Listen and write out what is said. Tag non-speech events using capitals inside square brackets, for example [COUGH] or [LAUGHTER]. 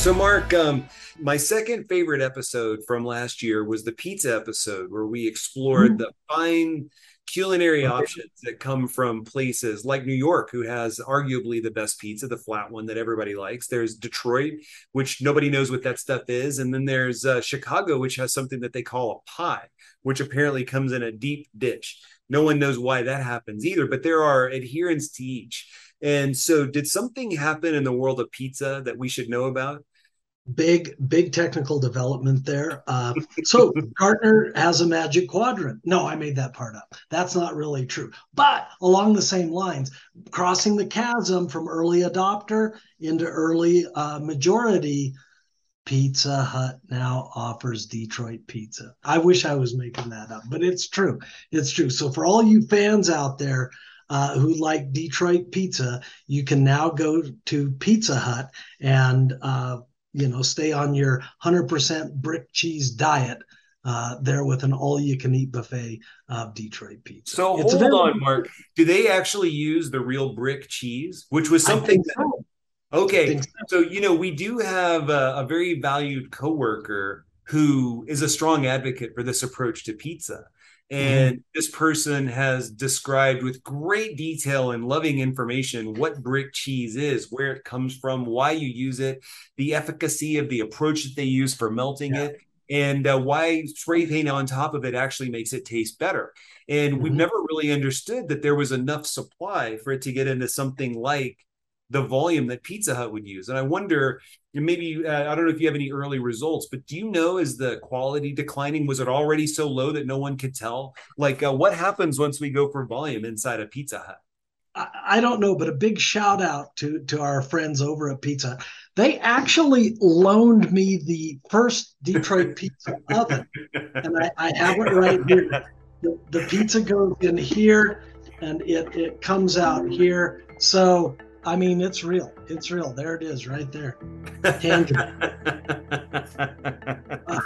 So, Mark, um, my second favorite episode from last year was the pizza episode where we explored mm-hmm. the fine culinary options that come from places like New York, who has arguably the best pizza, the flat one that everybody likes. There's Detroit, which nobody knows what that stuff is. And then there's uh, Chicago, which has something that they call a pie, which apparently comes in a deep dish. No one knows why that happens either, but there are adherents to each. And so, did something happen in the world of pizza that we should know about? Big big technical development there. Uh, so [LAUGHS] gartner has a magic quadrant. No i made that part up. That's not really true. But along the same lines crossing the chasm from early adopter into early uh, majority pizza hut now offers detroit pizza. I wish i was making that up but it's true. It's true. So for all you fans out there uh, who like Detroit pizza, you can now go to Pizza Hut and uh, you know, stay on your 100% brick cheese diet uh, there with an all-you-can-eat buffet of Detroit pizza. So it's hold on, Mark. Do they actually use the real brick cheese, which was something? That, so. Okay, so. so. you know we do have a, a very valued coworker who is a strong advocate for this approach to pizza. Mm-hmm. And mm-hmm. this person has described with great detail and loving information what brick cheese is, where it comes from, why you use it, the efficacy of the approach that they use for melting yeah. it, and uh, why spray paint on top of it actually makes it taste better. And mm-hmm. we've never really understood that there was enough supply for it to get into something like the volume that Pizza Hut would use. And I wonder, maybe uh, I don't know if you have any early results, but do you know is the quality declining? Was it already so low that no one could tell? Like, uh, what happens once we go for volume inside a Pizza Hut? I don't know, but a big shout out to to our friends over at Pizza. They actually loaned me the first Detroit [LAUGHS] pizza oven, and I, I have it right here. The, the pizza goes in here, and it it comes out here. So I mean, it's real. It's real. There it is, right there. Tangible. [LAUGHS] uh,